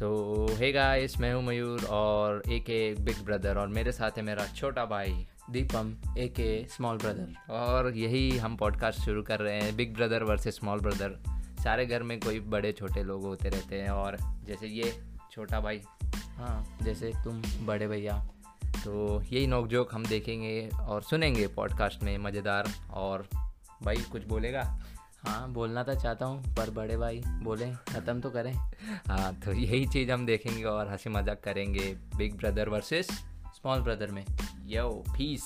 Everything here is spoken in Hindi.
सो हे गाइस मैं हूँ मयूर और ए के बिग ब्रदर और मेरे साथ है मेरा छोटा भाई दीपम ए के स्मॉल ब्रदर और यही हम पॉडकास्ट शुरू कर रहे हैं big brother versus small brother सारे घर में कोई बड़े छोटे लोग होते रहते हैं और जैसे ये छोटा भाई हाँ जैसे तुम बड़े भैया तो यही नोकझोंक हम देखेंगे और सुनेंगे पॉडकास्ट में मज़ेदार और भाई कुछ बोलेगा? हाँ बोलना तो चाहता हूँ, पर बड़े भाई बोले, ख़त्म तो करें। हाँ तो यही चीज़ हम देखेंगे और हँसी मज़ाक करेंगे big brother versus small brother में। Yo peace